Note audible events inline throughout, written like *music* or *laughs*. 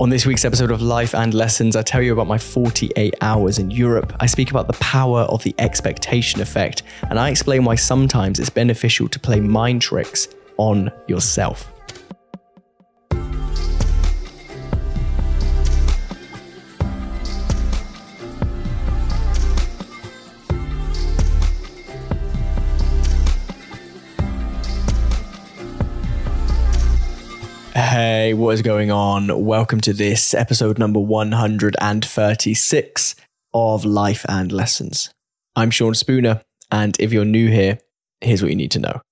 On this week's episode of Life and Lessons, I tell you about my 48 hours in Europe. I speak about the power of the expectation effect, and I explain why sometimes it's beneficial to play mind tricks on yourself. Hey, what is going on? Welcome to this episode number 136 of Life and Lessons. I'm Sean Spooner, and if you're new here, here's what you need to know.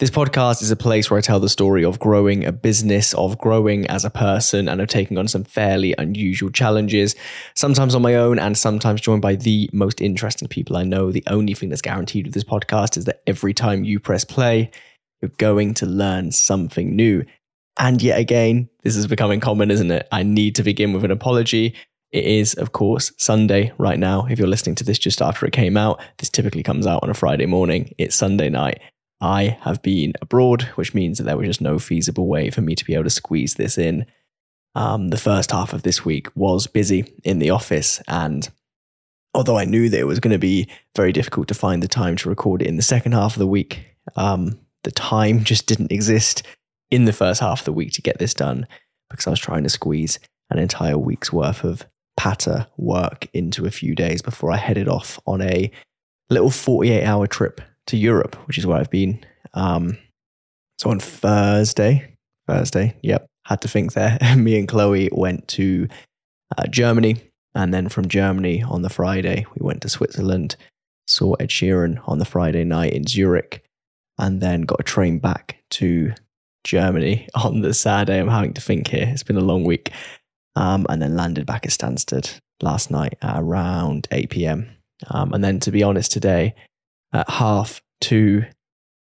This podcast is a place where I tell the story of growing a business, of growing as a person, and of taking on some fairly unusual challenges, sometimes on my own and sometimes joined by the most interesting people I know. The only thing that's guaranteed with this podcast is that every time you press play, you're going to learn something new. And yet again, this is becoming common, isn't it? I need to begin with an apology. It is, of course, Sunday right now. If you're listening to this just after it came out, this typically comes out on a Friday morning. It's Sunday night. I have been abroad, which means that there was just no feasible way for me to be able to squeeze this in. Um, the first half of this week was busy in the office, and although I knew that it was going to be very difficult to find the time to record it in the second half of the week, um, the time just didn't exist in the first half of the week to get this done because I was trying to squeeze an entire week's worth of patter work into a few days before I headed off on a little 48 hour trip to Europe, which is where I've been. Um, so on Thursday, Thursday, yep, had to think there. *laughs* Me and Chloe went to uh, Germany. And then from Germany on the Friday, we went to Switzerland, saw Ed Sheeran on the Friday night in Zurich, and then got a train back to Germany *laughs* on the Saturday. I'm having to think here. It's been a long week. Um, and then landed back at Stansted last night at around 8 p.m. Um, and then, to be honest, today at half to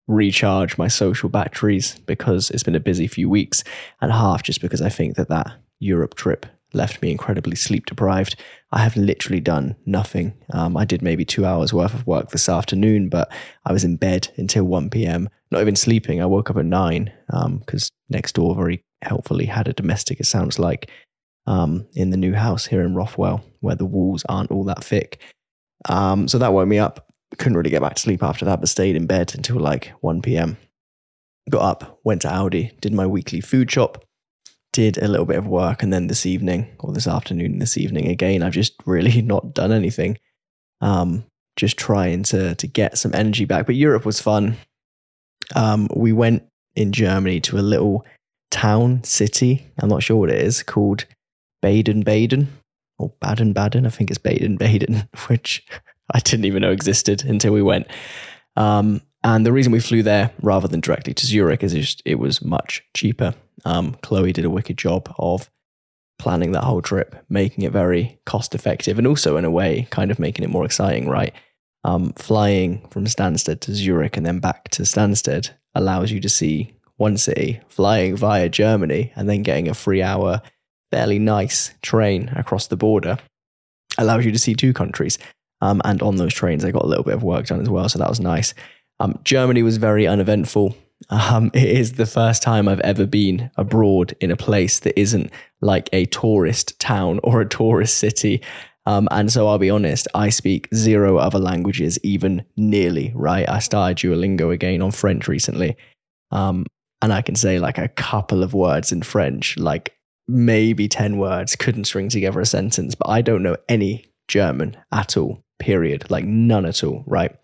recharge my social batteries because it's been a busy few weeks, and half just because I think that that Europe trip left me incredibly sleep deprived. I have literally done nothing. Um, I did maybe two hours worth of work this afternoon, but I was in bed until 1 p.m., not even sleeping. I woke up at nine because um, next door very helpfully had a domestic, it sounds like, um, in the new house here in Rothwell, where the walls aren't all that thick. Um, so that woke me up. Couldn't really get back to sleep after that, but stayed in bed until like 1 p.m. Got up, went to Aldi, did my weekly food shop, did a little bit of work and then this evening or this afternoon this evening again i've just *laughs* really not done anything um just trying to to get some energy back but europe was fun um we went in germany to a little town city i'm not sure what it is called baden baden or baden baden i think it's baden baden *laughs* which i didn't even know existed until we went um and the reason we flew there rather than directly to Zurich is just it was much cheaper. Um, Chloe did a wicked job of planning that whole trip, making it very cost effective, and also in a way, kind of making it more exciting, right? Um, flying from Stansted to Zurich and then back to Stansted allows you to see one city, flying via Germany and then getting a three hour, fairly nice train across the border allows you to see two countries. Um, and on those trains, I got a little bit of work done as well. So that was nice. Um, Germany was very uneventful. Um, *laughs* it is the first time I've ever been abroad in a place that isn't like a tourist town or a tourist city. Um, and so I'll be honest, I speak zero other languages, even nearly, right? I started Duolingo again on French recently. Um, and I can say like a couple of words in French, like maybe 10 words, couldn't string together a sentence, but I don't know any German at all, period. Like none at all, right?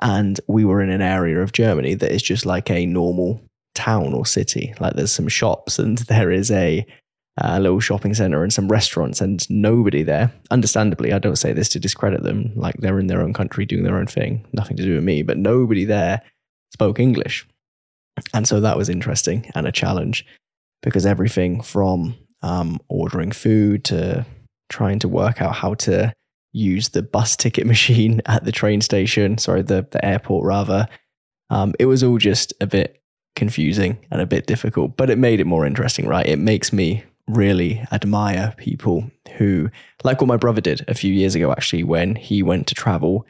and we were in an area of Germany that is just like a normal town or city. Like there's some shops and *laughs* there is a, a little shopping center and some restaurants and nobody there. Understandably, I don't say this to discredit them. Like they're in their own country doing their own thing, nothing to do with me. But nobody there spoke English, and so that was interesting and a challenge because everything from um, ordering food to trying to work out how to use the bus ticket *laughs* machine at the train station, sorry, the, the airport rather. Um, it was all just a bit confusing and a bit difficult, but it made it more interesting, right? It makes me really admire people who, like what my brother did a few years ago, actually, when he went to travel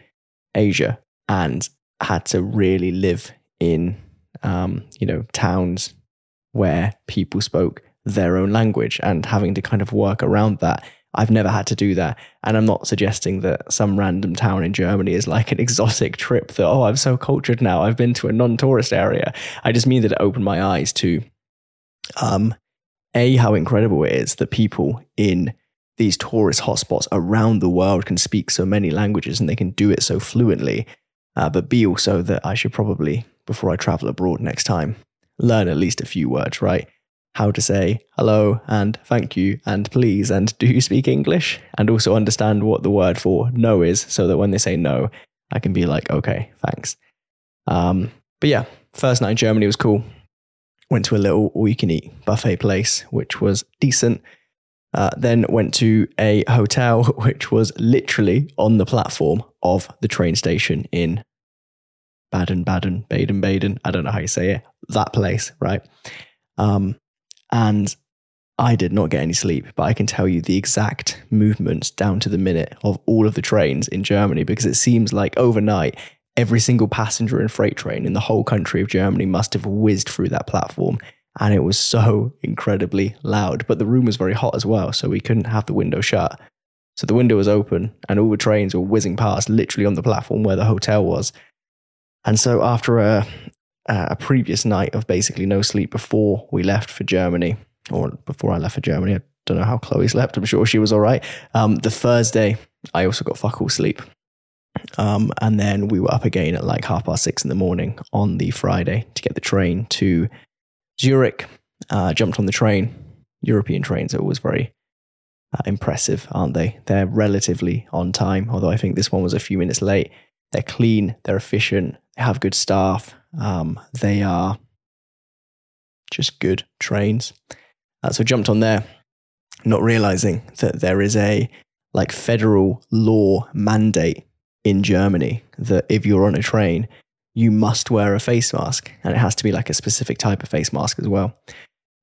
Asia and had to really live in, um, you know, towns where people spoke their own language and having to kind of work around that. I've never had to do that. And I'm not suggesting that some random town in Germany is like an *laughs* exotic trip that, oh, I'm so cultured now. I've been to a non tourist area. I just mean that it opened my eyes to, um, A, how incredible it is that people in these tourist hotspots around the world can speak so many languages and they can do it so fluently. Uh, but B, also that I should probably, before I travel abroad next time, learn at least a few words, right? How to say hello and thank you and please and do you speak English? And also understand what the word for no is so that when they say no, I can be like, okay, thanks. Um, but yeah, first night in Germany was cool. Went to a little all you can eat buffet place, which was decent. Uh, then went to a hotel *laughs* which was literally on the platform of the train station in Baden, Baden, Baden, Baden. I don't know how you say it. That place, right? Um, and I did not get any sleep, but I can tell you the exact movements down to the minute of all of the trains in Germany because it seems like overnight, every single passenger and freight train in the whole country of Germany must have whizzed through that platform and it was so incredibly loud. But the room was very hot as well, so we couldn't have the window shut. So the window was open, and all the trains were whizzing past, literally on the platform where the hotel was. And so after a a previous night of basically no sleep before we left for Germany, or before I left for Germany, I don't know how Chloe slept. I'm sure she was all right. Um, the Thursday, I also got fuck all sleep. Um, and then we were up again at like half past six in the morning on the Friday to get the train to Zurich, uh, jumped on the train. European trains are always very uh, impressive, aren't they? They're relatively on time, although I think this one was a few minutes late. They're clean, they're efficient, they have good staff. Um, they are just good trains. Uh, so jumped on there, not realizing that there is a like federal law mandate in Germany that if you're on a train, you must wear a face mask, and it has to be like a specific type of face mask as well. *laughs*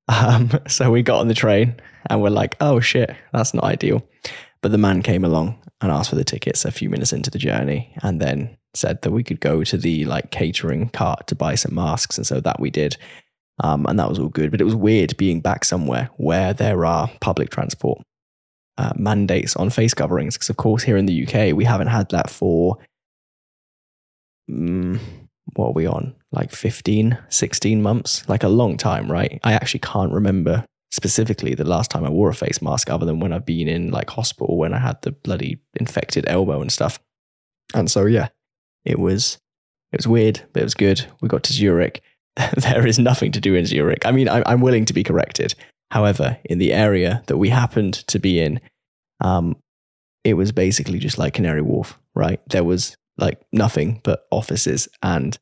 Um, so we got on the train and we're like, oh shit, that's not ideal. But the man came along and asked for the tickets a few minutes into the journey and then said that we could go to the like catering cart to buy some masks. And so that we did. Um, and that was all good. But it was weird being back somewhere where there are public transport uh, mandates on face coverings. Because, of course, here in the UK, we haven't had that for. Um, what are we on? Like 15, 16 months, like a long time, right? I actually can't remember specifically the last time I wore a face mask other than when I've been in like hospital when I had the bloody infected elbow and stuff. And so, yeah, it was, it was weird, but it was good. We got to Zurich. *laughs* there is nothing to do in Zurich. I mean, I'm willing to be corrected. However, in the area that we happened to be in, um, it was basically just like Canary Wharf, right? There was like nothing but offices and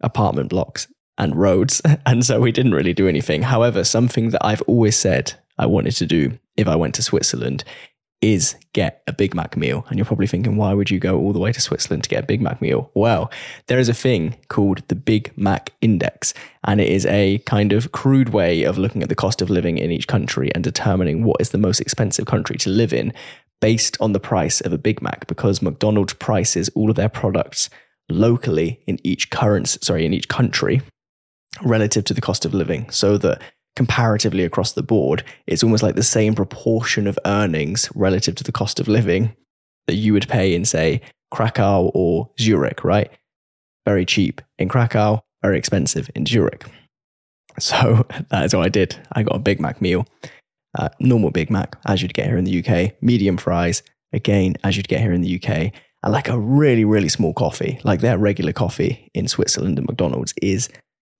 apartment blocks and roads. *laughs* And so we didn't really do anything. However, something that I've always said I wanted to do if I went to Switzerland is get a Big Mac meal. And you're probably thinking, why would you go all the way to Switzerland to get a Big Mac meal? Well, there is a thing called the Big Mac Index, and it is a kind of crude way of looking at the cost of living in each country and determining what is the most expensive country to live in based on the price of a Big Mac because McDonald's prices all of their products locally in each currency, sorry, in each country relative to the cost of living so that comparatively across the board, it's almost like the same proportion of earnings relative to the cost of living that you would pay in, say, Krakow or Zurich, right? Very cheap in Krakow, very expensive in Zurich. So *laughs* that is what I did. I got a Big Mac meal, uh, normal Big Mac, as you'd get here in the UK, medium fries, again, as you'd get here in the UK, and like a really, really small coffee. Like their regular coffee in Switzerland and McDonald's is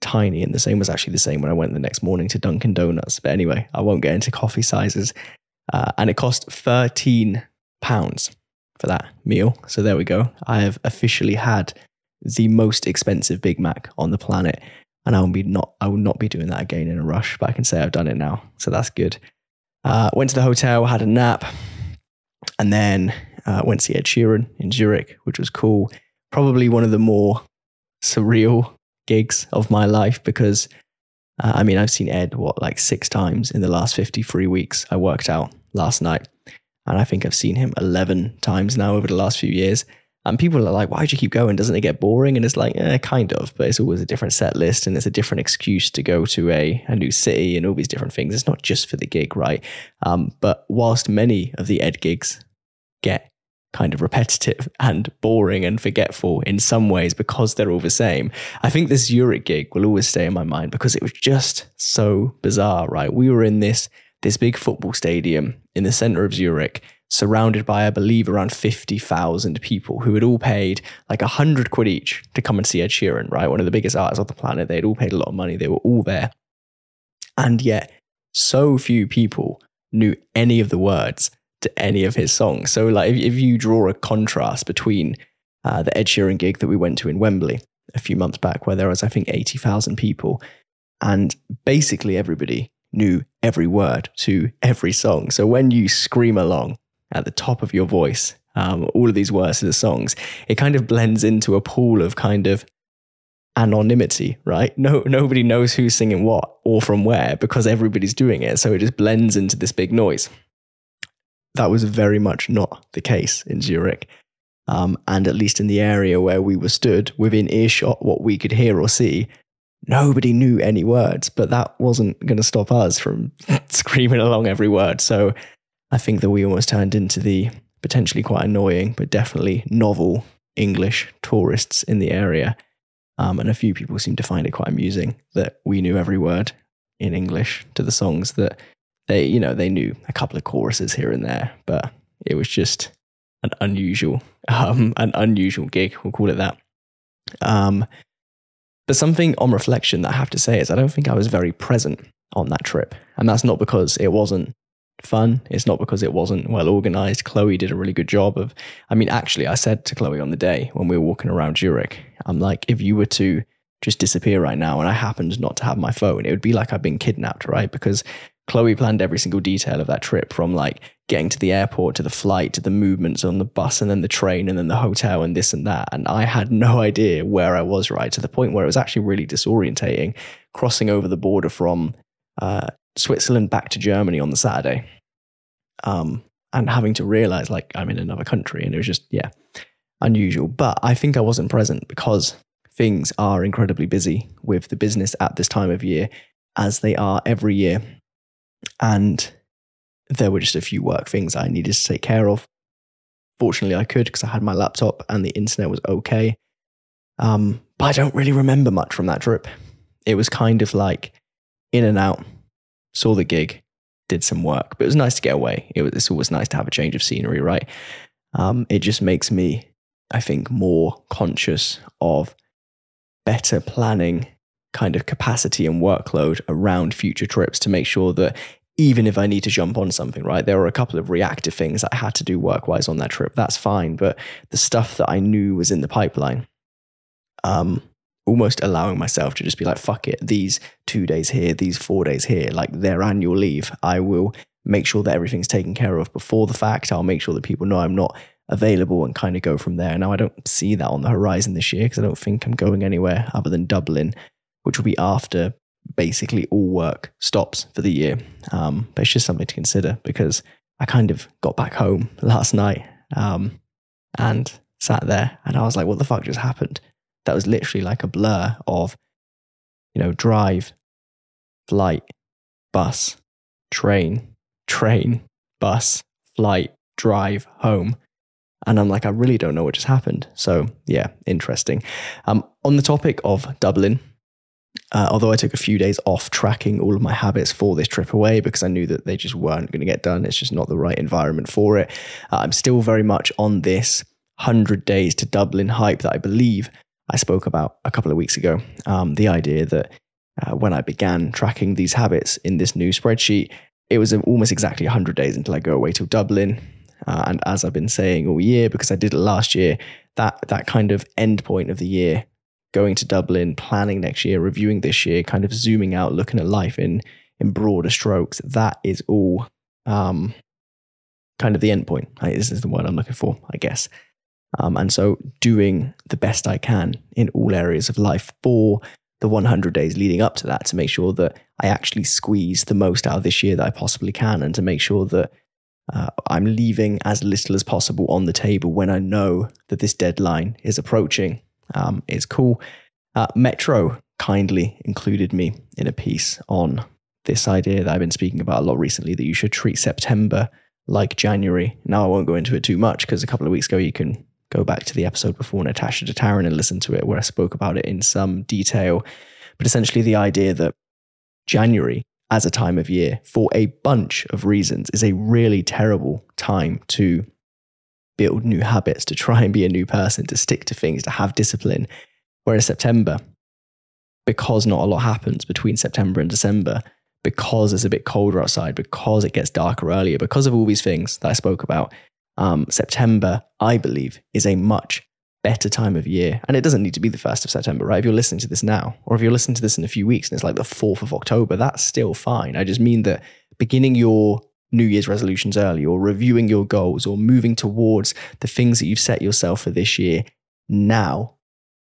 tiny, and the same was actually the same when I went the next morning to Dunkin' Donuts. But anyway, I won't get into coffee sizes. Uh, and it cost 13 pounds for that meal. So there we go. I have officially had the most expensive Big Mac on the planet. And I will be not I will not be doing that again in a rush, but I can say I've done it now. So that's good. Uh, went to the hotel, had a nap, and then uh, went to see Ed Sheeran in Zurich, which was cool. Probably one of the more surreal gigs of my life because uh, I mean, I've seen Ed, what, like six times in the last 53 weeks. I worked out last night, and I think I've seen him 11 times now over the last few years. And people are like, why do you keep going? Doesn't it get boring? And it's like, eh, kind of, but it's always a different set list and it's a different excuse to go to a, a new city and all these different things. It's not just for the gig, right? Um, but whilst many of the Ed gigs get kind of repetitive *laughs* and boring and forgetful in some ways because they're all the same. I think this Zurich gig will always stay in my mind because it was just so bizarre, right? We were in this this big football stadium in the center of Zurich, surrounded by, I believe, around 50,000 people who had all paid like 100 quid each to come and see Ed Sheeran, right? One of the biggest artists on the planet. They had all paid a lot of money. They were all there. And yet, so few people knew any of the words to any of his songs. So, like, if, if you draw a contrast between uh, the Ed Sheeran gig that we went to in Wembley a few months back, where there was, I think, 80,000 people, and basically everybody knew every word to every song. So, when you scream along at the top of your voice, um, all of these words to the songs, it kind of blends into a pool of kind of anonymity, right? No, nobody knows who's singing what or from where because everybody's doing it. So it just blends into this big noise that was very much not the case in Zurich. Um, and at least in the area where we were stood within earshot, what we could hear or see, nobody knew any words, but that wasn't going to stop us from *laughs* screaming along every word. So I think that we almost turned into the potentially quite annoying, but definitely novel English tourists in the area. Um, and a few people seemed to find it quite amusing that we knew every word in English to the songs that they, you know, they knew a couple of choruses here and there, but it was just an unusual, um, an unusual gig. We'll call it that. Um, but something on reflection that I have to say is I don't think I was very present on that trip, and that's not because it wasn't fun. It's not because it wasn't well organized. Chloe did a really good job of. I mean, actually, I said to Chloe on the day when we were walking around Zurich, I'm like, if you were to just disappear right now and I happened not to have my phone, it would be like I've been kidnapped, right? Because Chloe planned every single detail of that trip from like getting to the airport to the flight to the movements on the bus and then the train and then the hotel and this and that. And I had no *laughs* idea where I was, right? To the point where it was actually really disorientating crossing over the border from uh, Switzerland back to Germany on the Saturday. Um, and having to realize like I'm in another country. And it was just, yeah, unusual. But I think I wasn't present because things are incredibly busy with the business at this time of year, as they are every year. And there were just a few work things I needed to take care of. Fortunately, I could because I had my laptop and the internet was okay. Um, but I don't really remember much from that trip. It was kind of like in and out, saw the gig, did some work, but it was nice to get away. It was, it's always nice to have a change of scenery, right? Um, it just makes me, I think, more conscious of better planning kind of capacity and workload around future trips to make sure that even if I need to jump on something, right? There were a couple of reactive things I had to do work wise on that trip. That's fine. But the stuff that I knew was in the pipeline, um, almost allowing myself to just be like, fuck it, these two days here, these four days here, like their annual leave, I will make sure that everything's taken care of before the fact. I'll make sure that people know I'm not available and kind of go from there. Now, I don't see that on the horizon this year because I don't think I'm going anywhere other than Dublin, which will be after basically all work stops for the year. Um, but it's just something to consider because I kind of got back home last night um, and sat there and I was like, what the fuck just happened? That was literally like a blur of, you know, drive, flight, bus, train, train, bus, flight, drive, home. And I'm like, I really don't know what just happened. So, yeah, interesting. Um, on the topic of Dublin, uh, although I took a few days off tracking all of my habits for this trip away because I knew that they just weren't going to get done. It's just not the right environment for it. Uh, I'm still very much on this 100 days to Dublin hype that I believe I spoke about a couple of weeks ago. Um, the idea that uh, when I began tracking these habits in this new spreadsheet, it was almost exactly 100 days until I go away to Dublin. Uh, and as I've been saying all year, because I did it last year, that that kind of end point of the year going to Dublin, planning next year, reviewing this year, kind of zooming out, looking at life in in broader strokes. That is all um, kind of the end point. This is the word I'm looking for, I guess. Um, and so doing the best I can in all areas of life for the 100 days leading up to that to make sure that I actually squeeze the most out of this year that I possibly can and to make sure that uh, I'm leaving as little as possible on the table when I know that this deadline is approaching. Um, it's cool. Uh, Metro kindly included me in a piece on this idea that I've been speaking about a lot recently that you should treat September like January. Now, I won't go into it too much because a couple of weeks ago, you can go back to the episode before Natasha Tatarin and listen to it where I spoke about it in some detail. But essentially, the idea that January as a time of year for a bunch of reasons is a really terrible time to build new habits, to try and be a new person, to stick to things, to have discipline. Whereas September, because not a lot happens between September and December, because it's a bit colder outside, because it gets darker earlier, because of all these things that I spoke about, um, September, I believe, is a much better time of year. And it doesn't need to be the 1st of September, right? If you're listening to this now, or if you're listening to this in a few weeks and it's like the 4th of October, that's still fine. I just mean that beginning your New Year's resolutions early, or reviewing your goals, or moving towards the things that you've set yourself for this year now,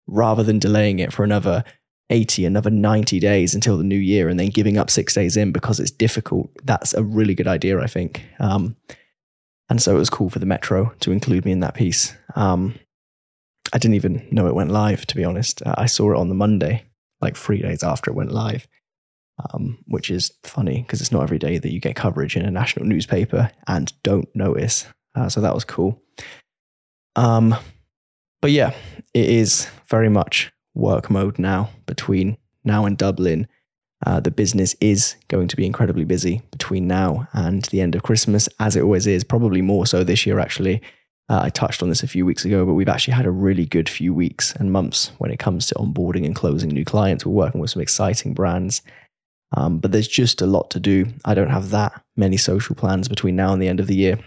rather than delaying it for another 80, another 90 days until the new year, and then giving up six days in because it's difficult. That's a really good idea, I think. Um, and so it was cool for the Metro to include me in that piece. Um, I didn't even know it went live, to be honest. Uh, I saw it on the Monday, like three days after it went live, um, which is funny because it's not every day that you get coverage in a national newspaper and don't notice. Uh, so that was cool. Um, but yeah, it is very much work mode now between now and Dublin. Uh, the business is going to be incredibly busy between now and the end of Christmas, as it always is, probably more so this year, actually. Uh, I touched on this a few weeks ago, but we've actually had a really good few weeks and months when it comes to onboarding and closing new clients. We're working with some exciting brands, um, but there's just a lot to do. I don't have that many social plans between now and the end of the year.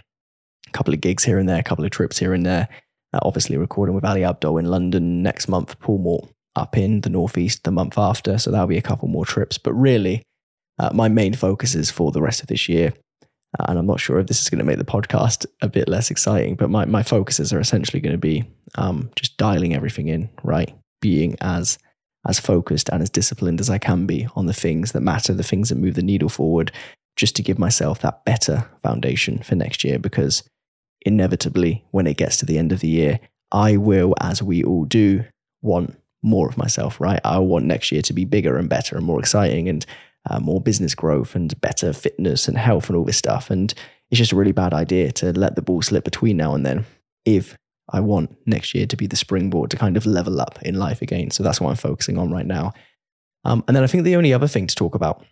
A couple of gigs here and there, a couple of trips here and there. Uh, obviously, recording with Ali Abdaal in London next month, Paul Mort up in the Northeast the month after. So that'll be a couple more trips. But really, uh, my main focus is for the rest of this year uh, and I'm not sure if this is going to make the podcast a bit less exciting, but my, my focuses are essentially going to be um, just dialing everything in, right? Being as as focused and as disciplined as I can be on the things that matter, the things that move the needle forward, just to give myself that better foundation for next year. Because inevitably, when it gets to the end of the year, I will, as we all do, want more of myself, right? I want next year to be bigger and better and more exciting. And uh, more business growth and better fitness and health and all this stuff. And it's just a really bad idea to let the ball slip between now and then if I want next year to be the springboard to kind of level up in life again. So that's what I'm focusing on right now. Um, and then I think the only other thing to talk about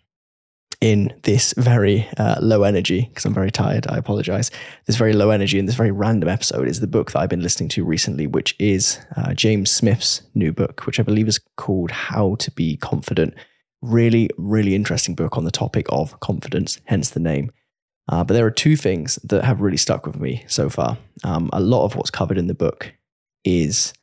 in this very uh, low energy, because I'm very tired, I apologize, this very low energy and this very random episode is the book that I've been listening to recently, which is uh, James Smith's new book, which I believe is called How to Be Confident Really, really interesting book on the topic of confidence, hence the name. Uh, but there are two things that have really stuck with me so far. Um, a lot of what's covered in the book is,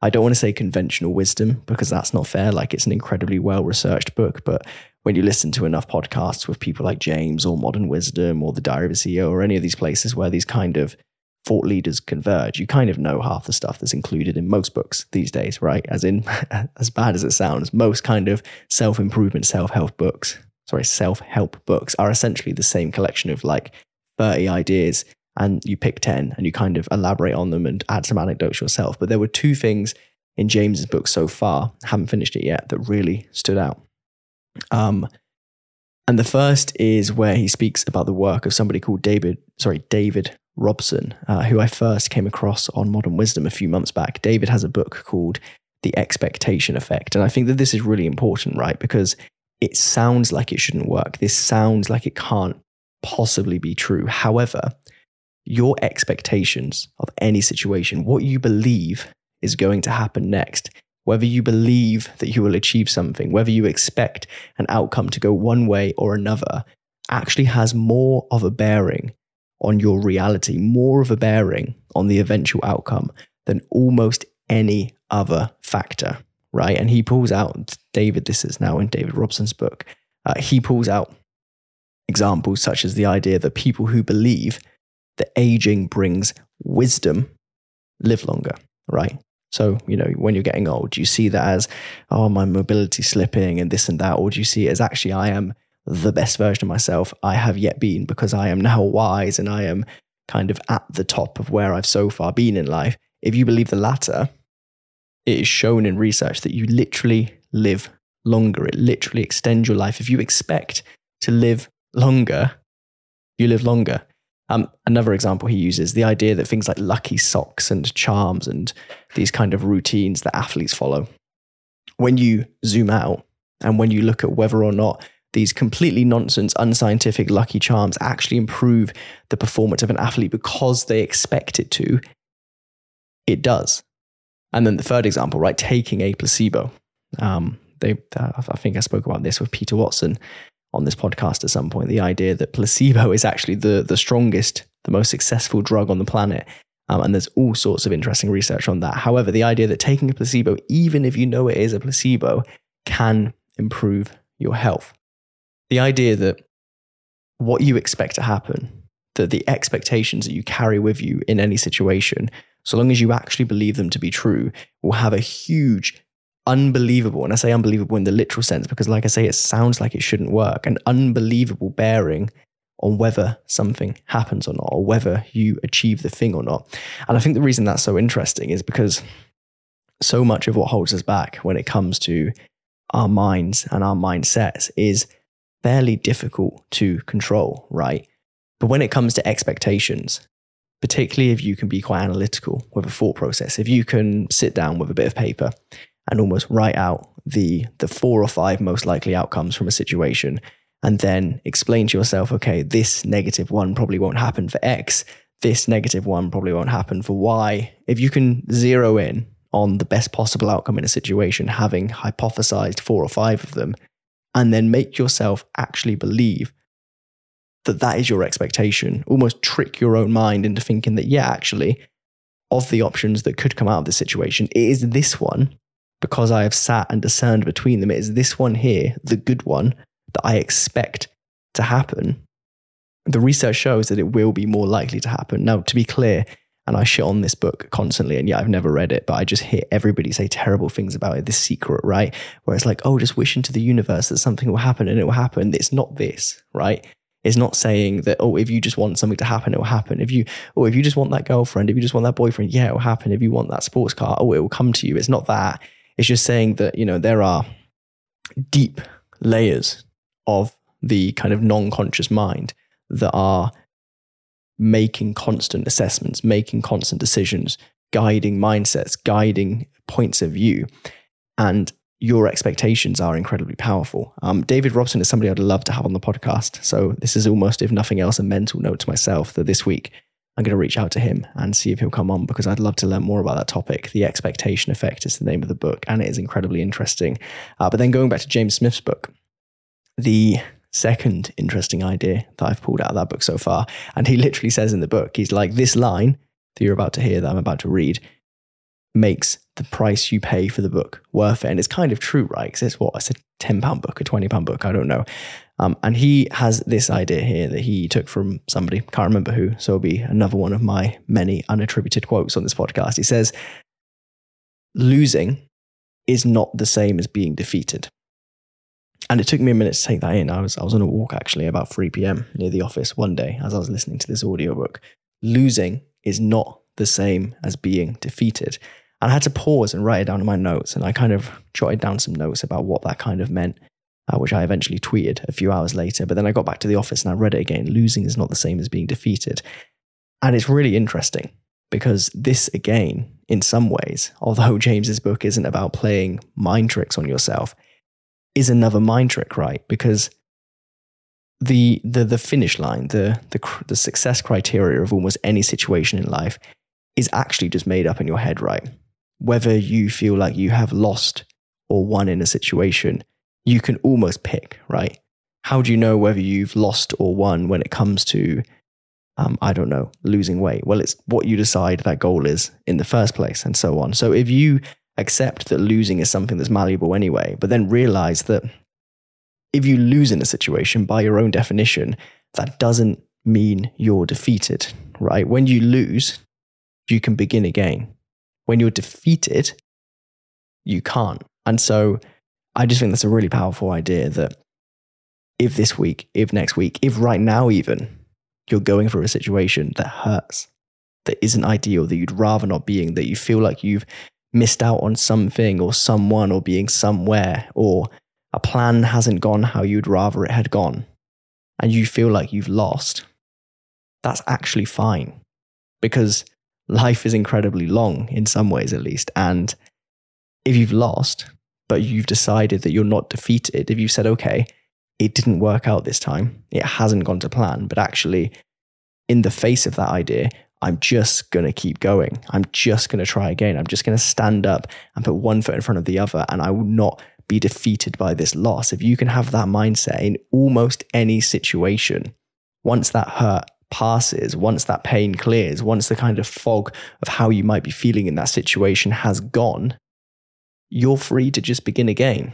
I don't want to say conventional wisdom because that's not fair. Like it's an incredibly well researched book. But when you listen to enough podcasts with people like James or Modern Wisdom or The Diary of a CEO or any of these places where these kind of thought leaders converge, you kind of know half the stuff that's included in most books these days, right? As in, *laughs* as bad as it sounds, most kind of self improvement, self help books, sorry, self help books are essentially the same collection of like 30 ideas and you pick 10 and you kind of elaborate on them and add some anecdotes yourself. But there were two things in James's book so far, haven't finished it yet, that really stood out. Um, and the first is where he speaks about the work of somebody called David, sorry, David Robson, uh, who I first came across on Modern Wisdom a few months back. David has a book called The Expectation Effect. And I think that this is really important, right? Because it sounds like it shouldn't work. This sounds like it can't possibly be true. However, your expectations of any situation, what you believe is going to happen next, whether you believe that you will achieve something, whether you expect an outcome to go one way or another, actually has more of a bearing on your reality, more of a bearing on the eventual outcome than almost any other factor, right? And he pulls out, David, this is now in David Robson's book, uh, he pulls out examples such as the idea that people who believe that aging brings wisdom live longer, right? So, you know, when you're getting old, do you see that as, oh, my mobility slipping and this and that? Or do you see it as actually, I am the best version of myself I have yet been because I am now wise and I am kind of at the top of where I've so far been in life. If you believe the latter, it is shown in research that you literally live longer. It literally extends your life. If you expect to live longer, you live longer. Um, another example he uses the idea that things like lucky socks and charms and these kind of routines that athletes follow, when you zoom out and when you look at whether or not these completely nonsense, unscientific lucky charms actually improve the performance of an athlete because they expect it to, it does. And then the third example, right, taking a placebo. Um, they, uh, I think I spoke about this with Peter Watson on this podcast at some point. The idea that placebo is actually the the strongest, the most successful drug on the planet. Um, and there's all sorts of interesting research on that. However, the idea that taking a placebo, even if you know it is a placebo, can improve your health. The idea that what you expect to happen, that the expectations that you carry with you in any situation, so long as you actually believe them to be true, will have a huge unbelievable, and I say unbelievable in the literal sense because, like I say, it sounds like it shouldn't work, an unbelievable bearing on whether something happens or not, or whether you achieve the thing or not. And I think the reason that's so interesting is because so much of what holds us back when it comes to our minds and our mindsets is fairly difficult to control, right? But when it comes to expectations, particularly if you can be quite analytical with a thought process, if you can sit down with a bit of paper and almost write out the the four or five most likely outcomes from a situation and then explain to yourself okay this negative one probably won't happen for x this negative one probably won't happen for y. If you can zero in on the best possible outcome in a situation having hypothesized four or five of them and then make yourself actually believe that that is your expectation almost trick your own mind into thinking that yeah actually of the options that could come out of this situation it is this one because I have sat and discerned between them. It is this one here, the good one, that I expect to happen. The research shows that it will be more likely to happen. Now, to be clear, and I shit on this book constantly, and yeah, I've never read it, but I just hear everybody say terrible things about it. This secret, right? Where it's like, oh, just wish into the universe that something will happen and it will happen. It's not this, right? It's not saying that, oh, if you just want something to happen, it will happen. If you, oh, if you just want that girlfriend, if you just want that boyfriend, yeah, it will happen. If you want that sports car, oh, it will come to you. It's not that. It's just saying that, you know, there are deep layers of the kind of non conscious mind that are making constant assessments, making constant decisions, guiding mindsets, guiding points of view. And your expectations are incredibly powerful. Um, David Robson is somebody I'd love to have on the podcast. So, this is almost, if nothing else, a mental note to myself that this week I'm going to reach out to him and see if he'll come on because I'd love to learn more about that topic. The Expectation Effect is the name of the book, and it is incredibly interesting. Uh, but then going back to James Smith's book, the second interesting idea that I've pulled out of that book so far, and he literally says in the book, he's like, This line that you're about to hear, that I'm about to read, makes the price you pay for the book worth it. And it's kind of true, right? Because it's what, it's a £10 book, a £20 book, I don't know. Um, and he has this idea here that he took from somebody, can't remember who. So it'll be another one of my many unattributed quotes on this podcast. He says, Losing is not the same as being defeated. And it took me a minute to take that in. I was, I was on a walk actually about 3 p.m. near the office one day as I was listening to this audiobook. Losing is not the same as being defeated. And I had to pause and write it down in my notes. And I kind of jotted down some notes about what that kind of meant, uh, which I eventually tweeted a few hours later. But then I got back to the office and I read it again. Losing is not the same as being defeated. And it's really interesting because this, again, in some ways, although *laughs* James's book isn't about playing mind tricks on yourself, is another mind trick, right? Because the the the finish line, the the the success criteria of almost any situation in life is actually just made up in your head, right? Whether you feel like you have lost or won in a situation, you can almost pick, right? How do you know whether you've lost or won when it comes to, um, I don't know, losing weight? Well, it's what you decide that goal is in the first place and so on. So if you accept that losing is something that's malleable anyway, but then realize that if you lose in a situation by your own definition, that doesn't mean you're defeated, right? When you lose, you can begin again when you're defeated, you can't. And so I just think that's a really powerful idea that if this week, if next week, if right now, even you're going through a situation that hurts, that isn't ideal, that you'd rather not be in, that you feel like you've missed out on something or someone or being somewhere, or a plan hasn't gone how you'd rather it had gone, and you feel like you've lost, that's actually fine because life is incredibly long in some ways, at least. And if you've lost, but you've decided that you're not defeated, if you've said, okay, it didn't work out this time, it hasn't gone to plan, but actually, in the face of that idea, I'm just going to keep going. I'm just going to try again. I'm just going to stand up and put one foot in front of the other, and I will not be defeated by this loss. If you can have that mindset in almost any situation, once that hurt passes, once that pain clears, once the kind of fog of how you might be feeling in that situation has gone, you're free to just begin again.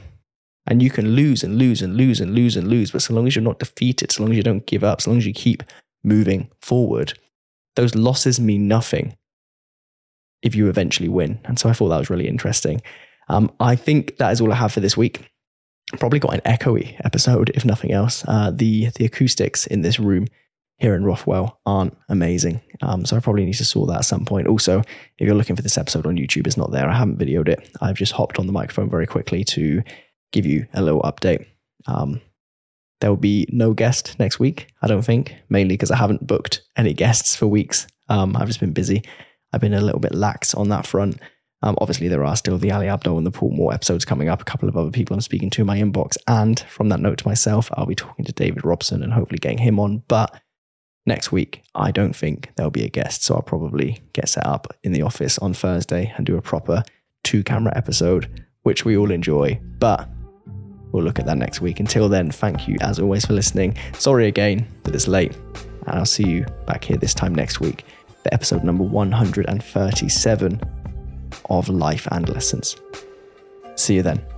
And you can lose and lose and lose and lose and lose. But so long as you're not defeated, so long as you don't give up, so long as you keep moving forward, those losses mean nothing if you eventually win. And so I thought that was really interesting. Um, I think that is all I have for this week. Probably got an echoey episode, if nothing else. Uh, the the acoustics in this room here in Rothwell aren't amazing. Um, so I probably need to sort that at some point. Also, if you're looking for this episode on YouTube, it's not there. I haven't videoed it. I've just hopped on the microphone very quickly to give you a little update. Um, there will be no guest next week, I don't think, mainly because I haven't booked any guests for weeks. Um, I've just been busy. I've been a little bit lax on that front. Um, obviously, there are still the Ali Abdaal and the Paul Mort episodes coming up, a couple of other people I'm speaking to in my inbox. And from that note to myself, I'll be talking to David Robson and hopefully getting him on. But next week, I don't think there'll be a guest. So I'll probably get set up in the office on Thursday and do a proper two camera episode, which we all enjoy. But we'll look at that next week. Until then, thank you as always for listening. Sorry again that it's late. And I'll see you back here this time next week for episode number 137 of Life and Lessons. See you then.